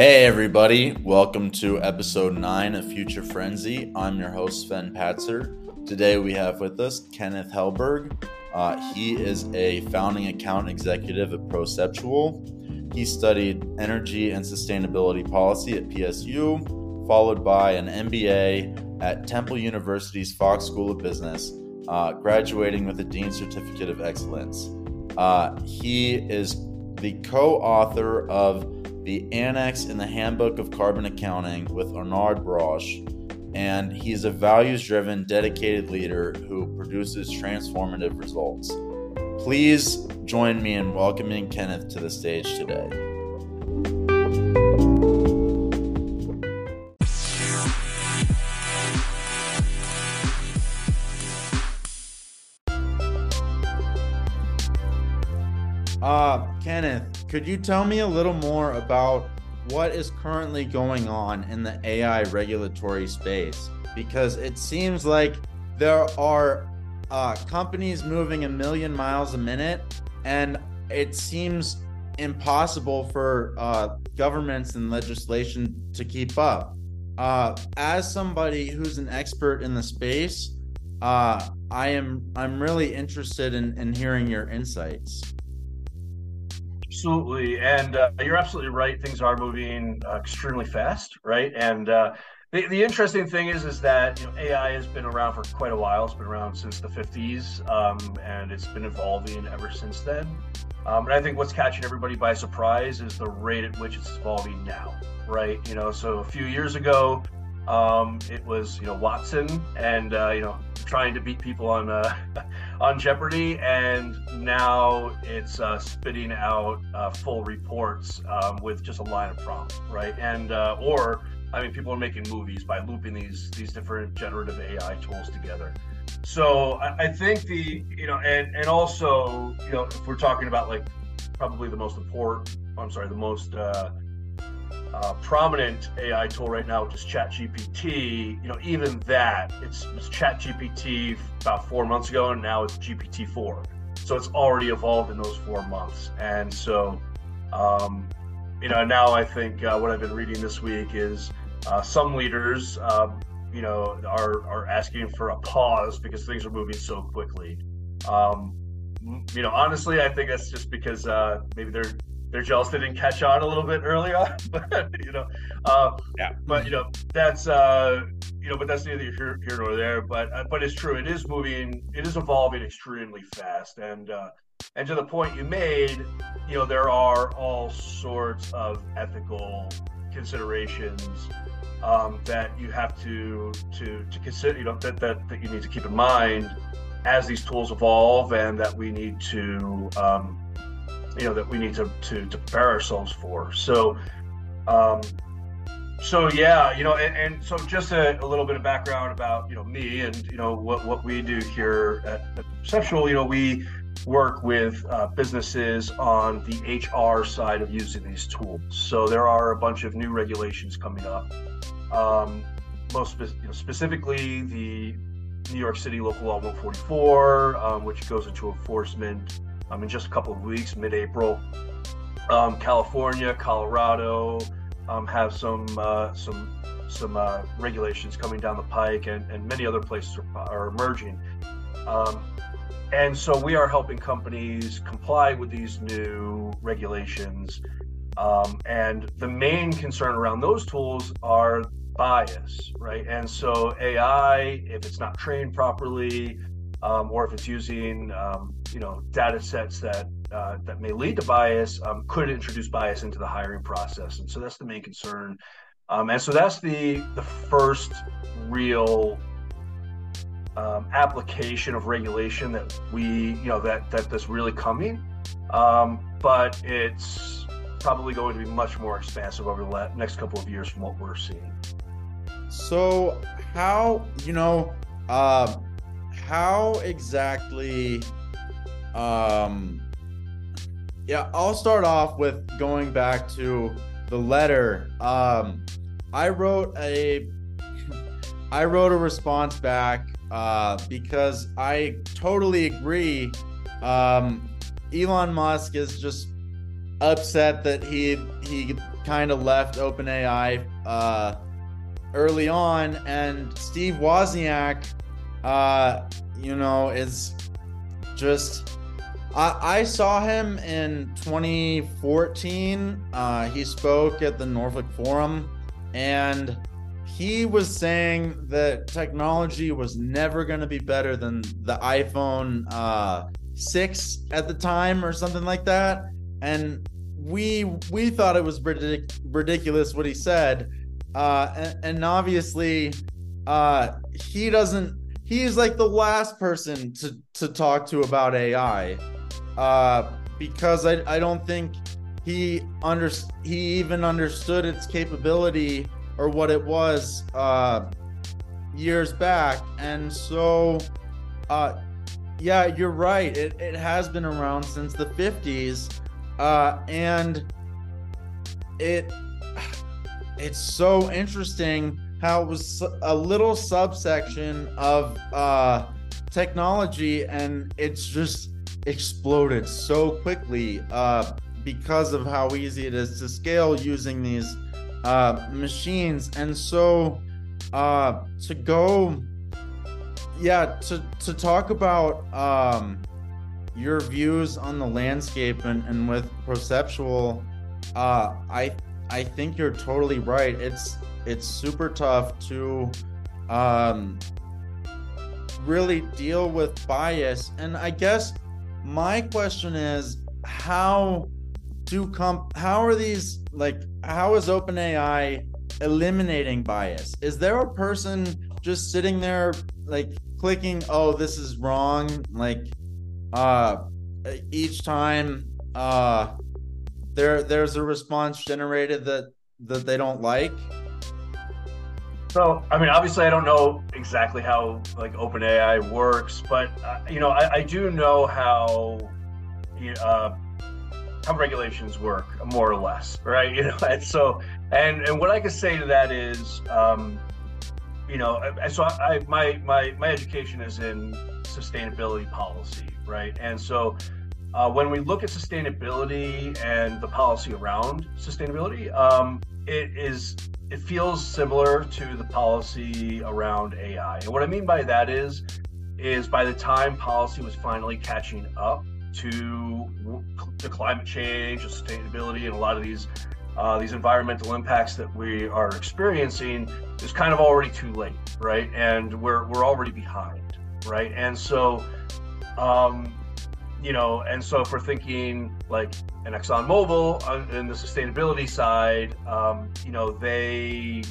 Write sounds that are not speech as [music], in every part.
Hey, everybody. Welcome to episode 9 of Future Frenzy. I'm your host, Sven Patzer. Today we have with us Kenneth Hellberg. Uh, he is a founding account executive at Proceptual. He studied energy and sustainability policy at PSU, followed by an MBA at Temple University's Fox School of Business, uh, graduating with a Dean Certificate of Excellence. Uh, he is the co author of the Annex in the Handbook of Carbon Accounting with Arnaud Broche, and he's a values driven, dedicated leader who produces transformative results. Please join me in welcoming Kenneth to the stage today. Could you tell me a little more about what is currently going on in the AI regulatory space? Because it seems like there are uh, companies moving a million miles a minute, and it seems impossible for uh, governments and legislation to keep up. Uh, as somebody who's an expert in the space, uh, I am I'm really interested in, in hearing your insights. Absolutely, and uh, you're absolutely right. Things are moving uh, extremely fast, right? And uh, the, the interesting thing is, is that you know, AI has been around for quite a while. It's been around since the 50s, um, and it's been evolving ever since then. Um, and I think what's catching everybody by surprise is the rate at which it's evolving now, right? You know, so a few years ago, um, it was you know Watson, and uh, you know trying to beat people on uh, [laughs] on Jeopardy, and now it's uh, spitting out uh, full reports um, with just a line of prompts, right? And uh, or I mean, people are making movies by looping these these different generative AI tools together. So I, I think the you know, and and also you know, if we're talking about like probably the most important, I'm sorry, the most uh, uh, prominent AI tool right now, which is ChatGPT, you know, even that, it's, it's ChatGPT about four months ago, and now it's GPT-4. So it's already evolved in those four months. And so, um, you know, now I think uh, what I've been reading this week is uh, some leaders, um, you know, are are asking for a pause because things are moving so quickly. Um, you know, honestly, I think that's just because uh, maybe they're they're jealous they didn't catch on a little bit early on. [laughs] but you know, uh, yeah. But you know, that's uh, you know, but that's neither here, here nor there. But uh, but it's true. It is moving. It is evolving extremely fast, and uh, and to the point you made, you know, there are all sorts of ethical considerations um, that you have to to to consider. You know, that that that you need to keep in mind as these tools evolve, and that we need to um, you know that we need to to, to prepare ourselves for. So, um, so yeah, you know, and, and so just a, a, little bit of background about you know me and you know what what we do here at, Proceptual. You know, we work with uh, businesses on the HR side of using these tools. So there are a bunch of new regulations coming up. Um, most spe- you know, specifically, the New York City Local Law 144, um, which goes into enforcement um, in just a couple of weeks, mid-April. Um, California, Colorado um, have some uh, some some uh, regulations coming down the pike, and, and many other places are, are emerging. Um, and so we are helping companies comply with these new regulations. Um, and the main concern around those tools are bias, right? And so AI, if it's not trained properly, um, or if it's using um, you know data sets that uh, that may lead to bias um, could introduce bias into the hiring process. And so that's the main concern. Um, and so that's the the first real um, application of regulation that we you know that that that's really coming. Um, but it's probably going to be much more expansive over the next couple of years from what we're seeing. So how you know uh, how exactly um yeah i'll start off with going back to the letter um i wrote a [laughs] i wrote a response back uh because i totally agree um elon musk is just upset that he he kind of left OpenAI uh, early on, and Steve Wozniak, uh, you know, is just. I, I saw him in 2014. Uh, he spoke at the Norfolk Forum, and he was saying that technology was never going to be better than the iPhone uh, 6 at the time or something like that. And we we thought it was ridic- ridiculous what he said. Uh, and, and obviously, uh, he doesn't. He's like the last person to to talk to about AI, uh, because I I don't think he under he even understood its capability or what it was uh, years back. And so, uh, yeah, you're right. It, it has been around since the 50s. Uh, and it it's so interesting how it was a little subsection of uh, technology and it's just exploded so quickly uh, because of how easy it is to scale using these uh, machines. And so uh, to go, yeah, to, to talk about um, your views on the landscape and, and with Proceptual, uh, I I think you're totally right. It's it's super tough to um, really deal with bias. And I guess my question is how do comp how are these like how is OpenAI eliminating bias? Is there a person just sitting there like clicking, oh, this is wrong, like uh each time uh there there's a response generated that that they don't like? So, I mean, obviously, I don't know exactly how like OpenAI works, but uh, you know, I, I, do know how uh, how regulations work more or less right? [laughs] You know and so and and what i can say to that is um you know so i my my my education is in sustainability policy right? And so uh, when we look at sustainability and the policy around sustainability um it is it feels similar to the policy around ai and what i mean by that is is by the time policy was finally catching up to the climate change, sustainability, and a lot of these uh, these environmental impacts that we are experiencing is kind of already too late, right? And we're we're already behind, right? And so, um, you know, and so if we're thinking like an ExxonMobil on, in the sustainability side, um, you know, they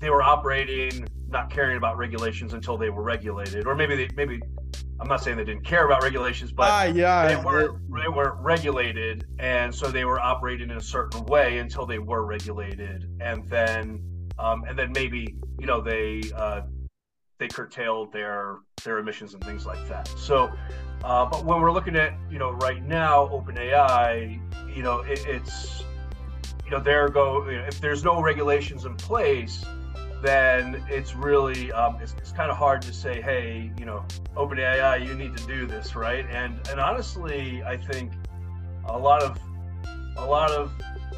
they were operating not caring about regulations until they were regulated, or maybe they maybe I'm not saying they didn't care about regulations, but ah, yeah, they were they were regulated, and so they were operating in a certain way until they were regulated, and then um, and then maybe you know they uh, they curtailed their their emissions and things like that. So, uh, but when we're looking at you know right now, OpenAI, you know it, it's you know there go you know, if there's no regulations in place then it's really um, it's, it's kind of hard to say, hey, you know, OpenAI, you need to do this, right? And and honestly, I think a lot of a lot of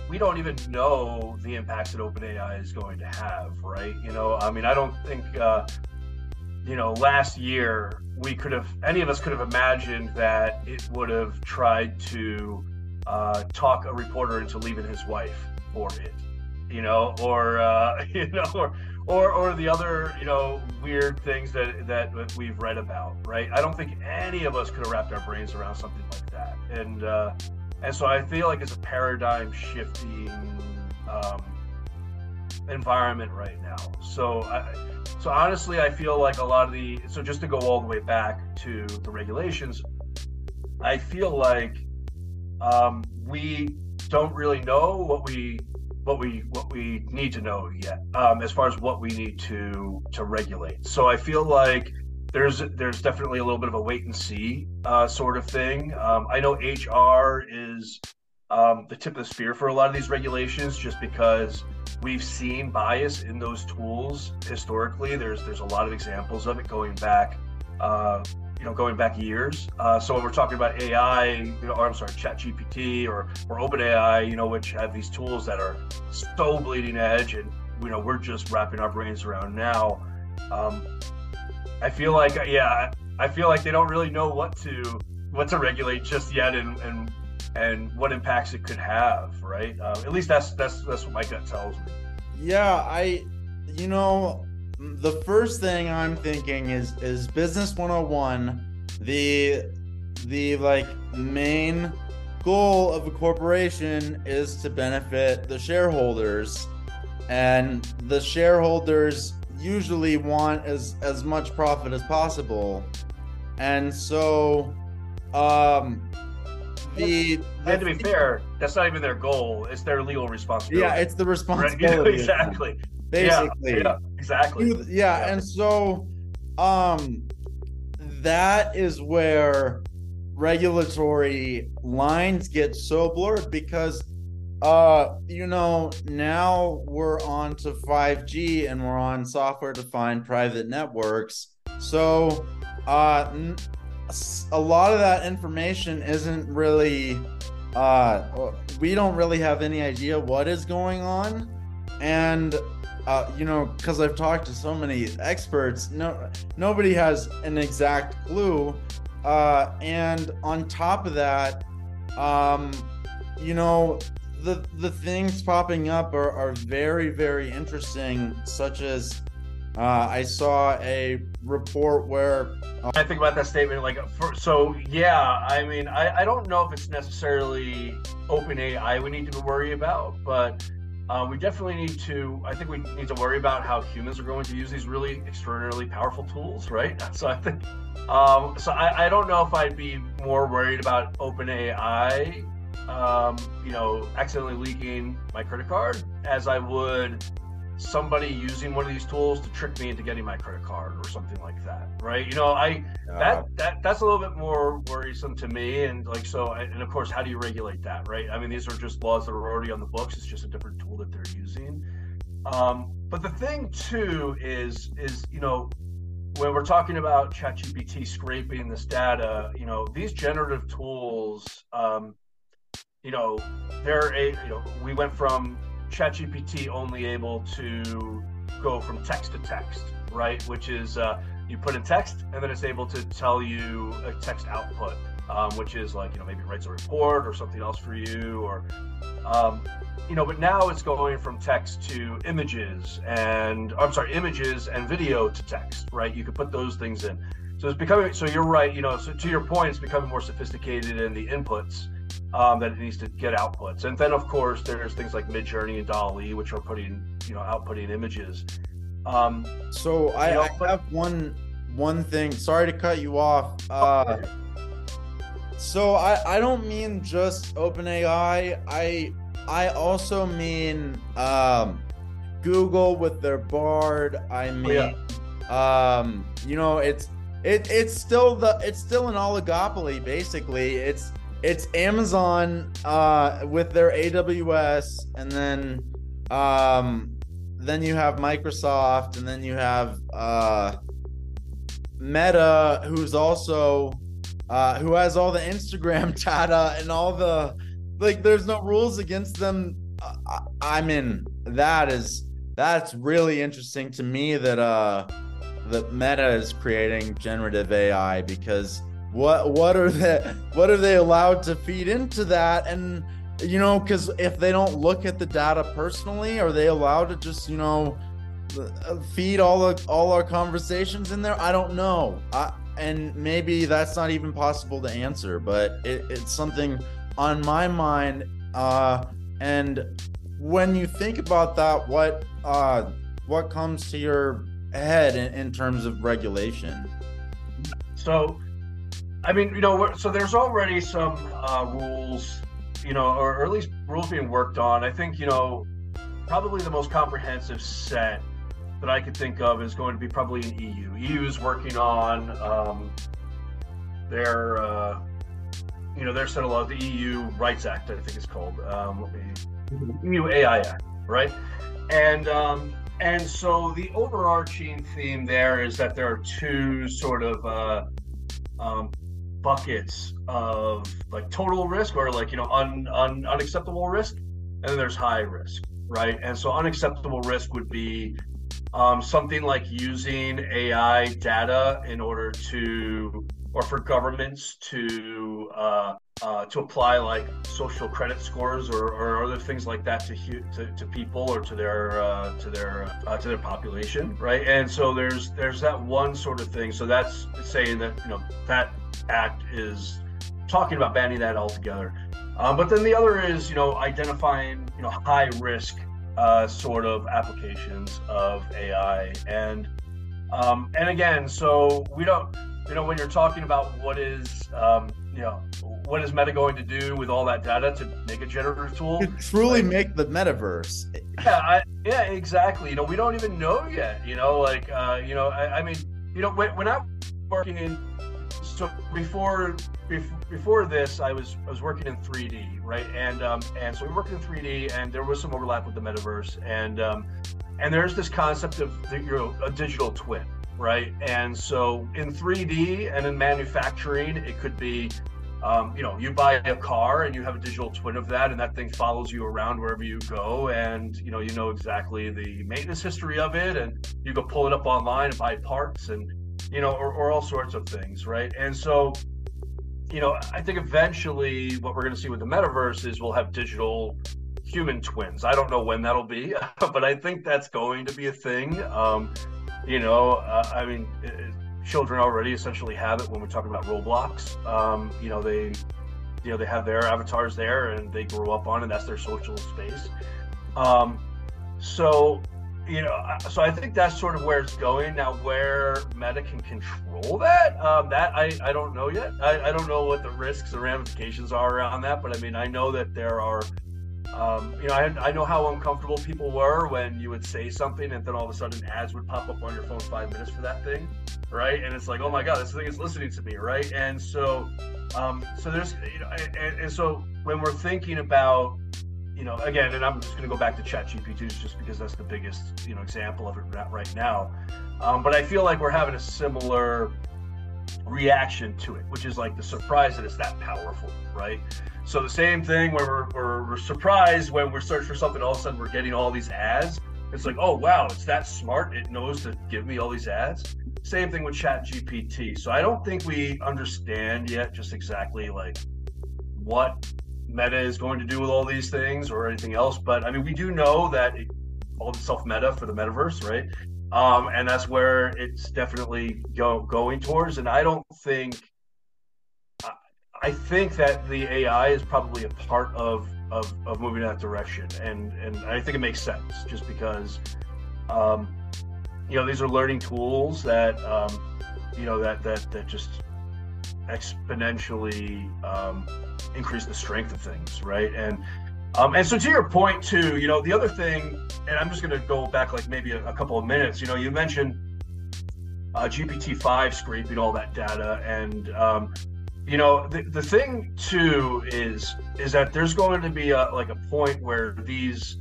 we don't even know the impacts that OpenAI is going to have, right? You know, I mean, I don't think uh, you know last year we could have any of us could have imagined that it would have tried to uh, talk a reporter into leaving his wife for it you know, or uh, [laughs] you know, or or or the other you know weird things that that we've read about right? I don't think any of us could have wrapped our brains around something like that. And uh and so i feel like it's a paradigm shifting um environment right now so i so honestly i feel like a lot of the so just to go all the way back to the regulations i feel like um we don't really know what we what we what we need to know yet um, as far as what we need to to regulate. So I feel like there's there's definitely a little bit of a wait and see uh, sort of thing. Um, I know HR is um, the tip of the spear for a lot of these regulations, just because we've seen bias in those tools historically. There's there's a lot of examples of it going back uh, you know, going back years. Uh, so when we're talking about AI, you know, or I'm sorry, Chat GPT or or OpenAI, you know, which have these tools that are so bleeding edge, and you know, we're just wrapping our brains around now. Um, I feel like, yeah, I feel like they don't really know what to what to regulate just yet, and and and what impacts it could have, right? Uh, at least that's that's that's what my gut tells me. Yeah, I, you know, the first thing I'm thinking is is business 101 the the like main goal of a corporation is to benefit the shareholders and the shareholders usually want as as much profit as possible and so um the, to be fair that's not even their goal it's their legal responsibility yeah it's the [laughs] responsibility right? exactly basically. Yeah, yeah, exactly. Yeah, yeah, and so um that is where regulatory lines get so blurred because uh you know now we're on to 5G and we're on software defined private networks. So uh a lot of that information isn't really uh we don't really have any idea what is going on and uh, you know, because I've talked to so many experts, no, nobody has an exact clue. Uh, and on top of that, um, you know, the the things popping up are, are very very interesting, such as uh, I saw a report where uh, I think about that statement like for, so yeah I mean I, I don't know if it's necessarily open AI we need to worry about but uh, we definitely need to, I think we need to worry about how humans are going to use these really extraordinarily powerful tools, right? [laughs] So I think, um, so I, I don't know if I'd be more worried about OpenAI, um, you know, accidentally leaking my credit card as I would somebody using one of these tools to trick me into getting my credit card or something like that right? You know i uh, that that that's a little bit more worrisome to me and like so and of course how do you regulate that right? I mean these are just laws that are already on the books. It's just a different tool that they're using. Um, but the thing too is is you know when we're talking about ChatGPT scraping this data, you know, these generative tools, um, you know, they're a, you know, we went from ChatGPT only able to go from text to text, right? Which is uh, you put in text and then it's able to tell you a text output, um, which is like, you know, maybe it writes a report or something else for you or, um, you know, but now it's going from text to images and, I'm sorry, images and video to text, right? You could put those things in. So it's becoming, so you're right, you know, so to your point, it's becoming more sophisticated in the inputs um, that it needs to get outputs. And then, of course, there's things like Midjourney and DALL-E, which are putting, you know, outputting images. Um, so I, know, I have one one thing. Sorry to cut you off. Uh, so I, I don't mean just OpenAI. I I also mean um, Google with their Bard. I mean, oh, yeah. um, you know, it's it it's still the it's still an oligopoly basically. It's it's Amazon uh, with their AWS, and then um, then you have Microsoft, and then you have uh, Meta, who's also uh, who has all the Instagram [laughs] data and all the like. There's no rules against them. Uh, I mean, that is that's really interesting to me that uh that Meta is creating generative AI because what what are they what are they allowed to feed into that? And you know because if they don't look at the data personally are they allowed to just you know feed all the all our conversations in there? I don't know. I, and maybe that's not even possible to answer but it, it's something on my mind uh and when you think about that what uh what comes to your head in, in terms of regulation? So I mean, you know, so there's already some uh, rules, you know, or, or, at least rules being worked on. I think, you know, probably the most comprehensive set that I could think of is going to be probably an EU. EU is working on um, their, uh, you know, their set of laws, the EU Rights Act, I think it's called, um, EU AI Act, right? And um, and so the overarching theme there is that there are two sort of uh, um, buckets of like total risk or like you know un, un, unacceptable risk, and then there's high risk, right? And so unacceptable risk would be um, something like using AI data in order to or for governments to uh, uh, to apply like social credit scores or, or other things like that to, to, to people or to their uh, to their uh, to their population, right? And so there's there's that one sort of thing. So that's saying that you know that act is talking about banning that altogether. Um, but then the other is you know identifying you know high risk uh, sort of applications of AI and um, and again, so we don't you know, when you're talking about what is, um, you know, what is Meta going to do with all that data to make a generative tool? To truly like, make the metaverse. Yeah, I, yeah, exactly. You know, we don't even know yet. You know, like, uh, you know, I, I mean, you know, when, when I'm working in, so before before this, I was I was working in 3D, right? And um, and so we worked in 3D, and there was some overlap with the metaverse, and um, and there's this concept of the, you know a digital twin, right? And so in 3D and in manufacturing, it could be, um, you know, you buy a car and you have a digital twin of that, and that thing follows you around wherever you go, and you know, you know exactly the maintenance history of it, and you go pull it up online and buy parts, and you know, or, or all sorts of things, right? And so. You know, I think eventually what we're going to see with the metaverse is we'll have digital human twins. I don't know when that'll be, [laughs] but I think that's going to be a thing. Um, you know, uh, I mean, it, children already essentially have it when we're talking about Roblox. Um, you know, they, you know, they have their avatars there and they grow up on it. That's their social space. Um, so, you know, so I think that's sort of where it's going now. Where Meta can control that, um, that I, I don't know yet. I, I don't know what the risks and ramifications are around that, but I mean, I know that there are um, you know, I, I, know how uncomfortable people were when you would say something and then all of a sudden ads would pop up on your phone five minutes for that thing, right? And it's like, oh my god, this thing is listening to me, right? And so, um, so there's, you know, and, and so when we're thinking about, you know, again, and I'm just going to go back to ChatGPT just because that's the biggest, you know, example of it right now. Um, but I feel like we're having a similar reaction to it, which is like the surprise that it's that powerful, right? So the same thing where we're, we're, we're surprised when we search for something, all of a sudden we're getting all these ads. It's like, oh wow, it's that smart. It knows to give me all these ads. Same thing with Chat GPT. So I don't think we understand yet just exactly like what Meta is going to do with all these things or anything else. But I mean, we do know that it, all the self meta for the metaverse, right? Um, and that's where it's definitely go, going towards. And I don't think I think that the AI is probably a part of, of, of moving that direction, and and I think it makes sense just because, um, you know, these are learning tools that um, you know that that that just exponentially um, increase the strength of things, right? And um, and so to your point too, you know, the other thing, and I'm just going to go back like maybe a, a, couple of minutes. You know, you mentioned uh, GPT-5 scraping all that data, and um, you know the, the thing too is is that there's going to be a like a point where these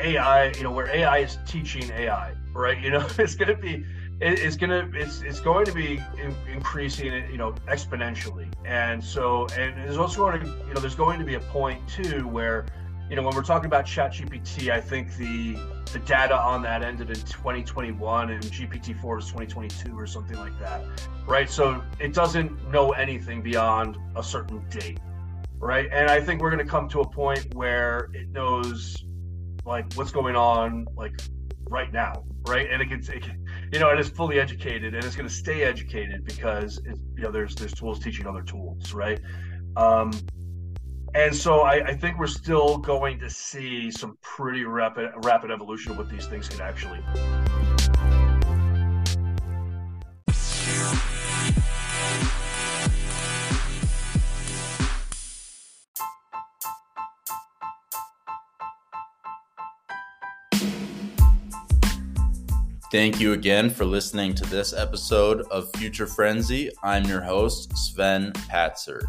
ai you know where ai is teaching ai right you know [laughs] it's going to be it's going to it's it's going to be in, increasing you know exponentially and so and there's also going to you know there's going to be a point too where you know, when we're talking about chat gpt I think the the data on that ended in 2021 and GPT-4 is 2022 or something like that, right? So it doesn't know anything beyond a certain date, right? And I think we're going to come to a point where it knows like what's going on like right now, right? And it can, it can you know, and it is fully educated and it's going to stay educated because it, you know there's there's tools teaching other tools, right? Um, and so I, I, think we're still going to see some pretty rapid rapid evolution of what these things can actually. Thank you again for listening to this episode of Future Frenzy. I'm your host, Sven Patzer.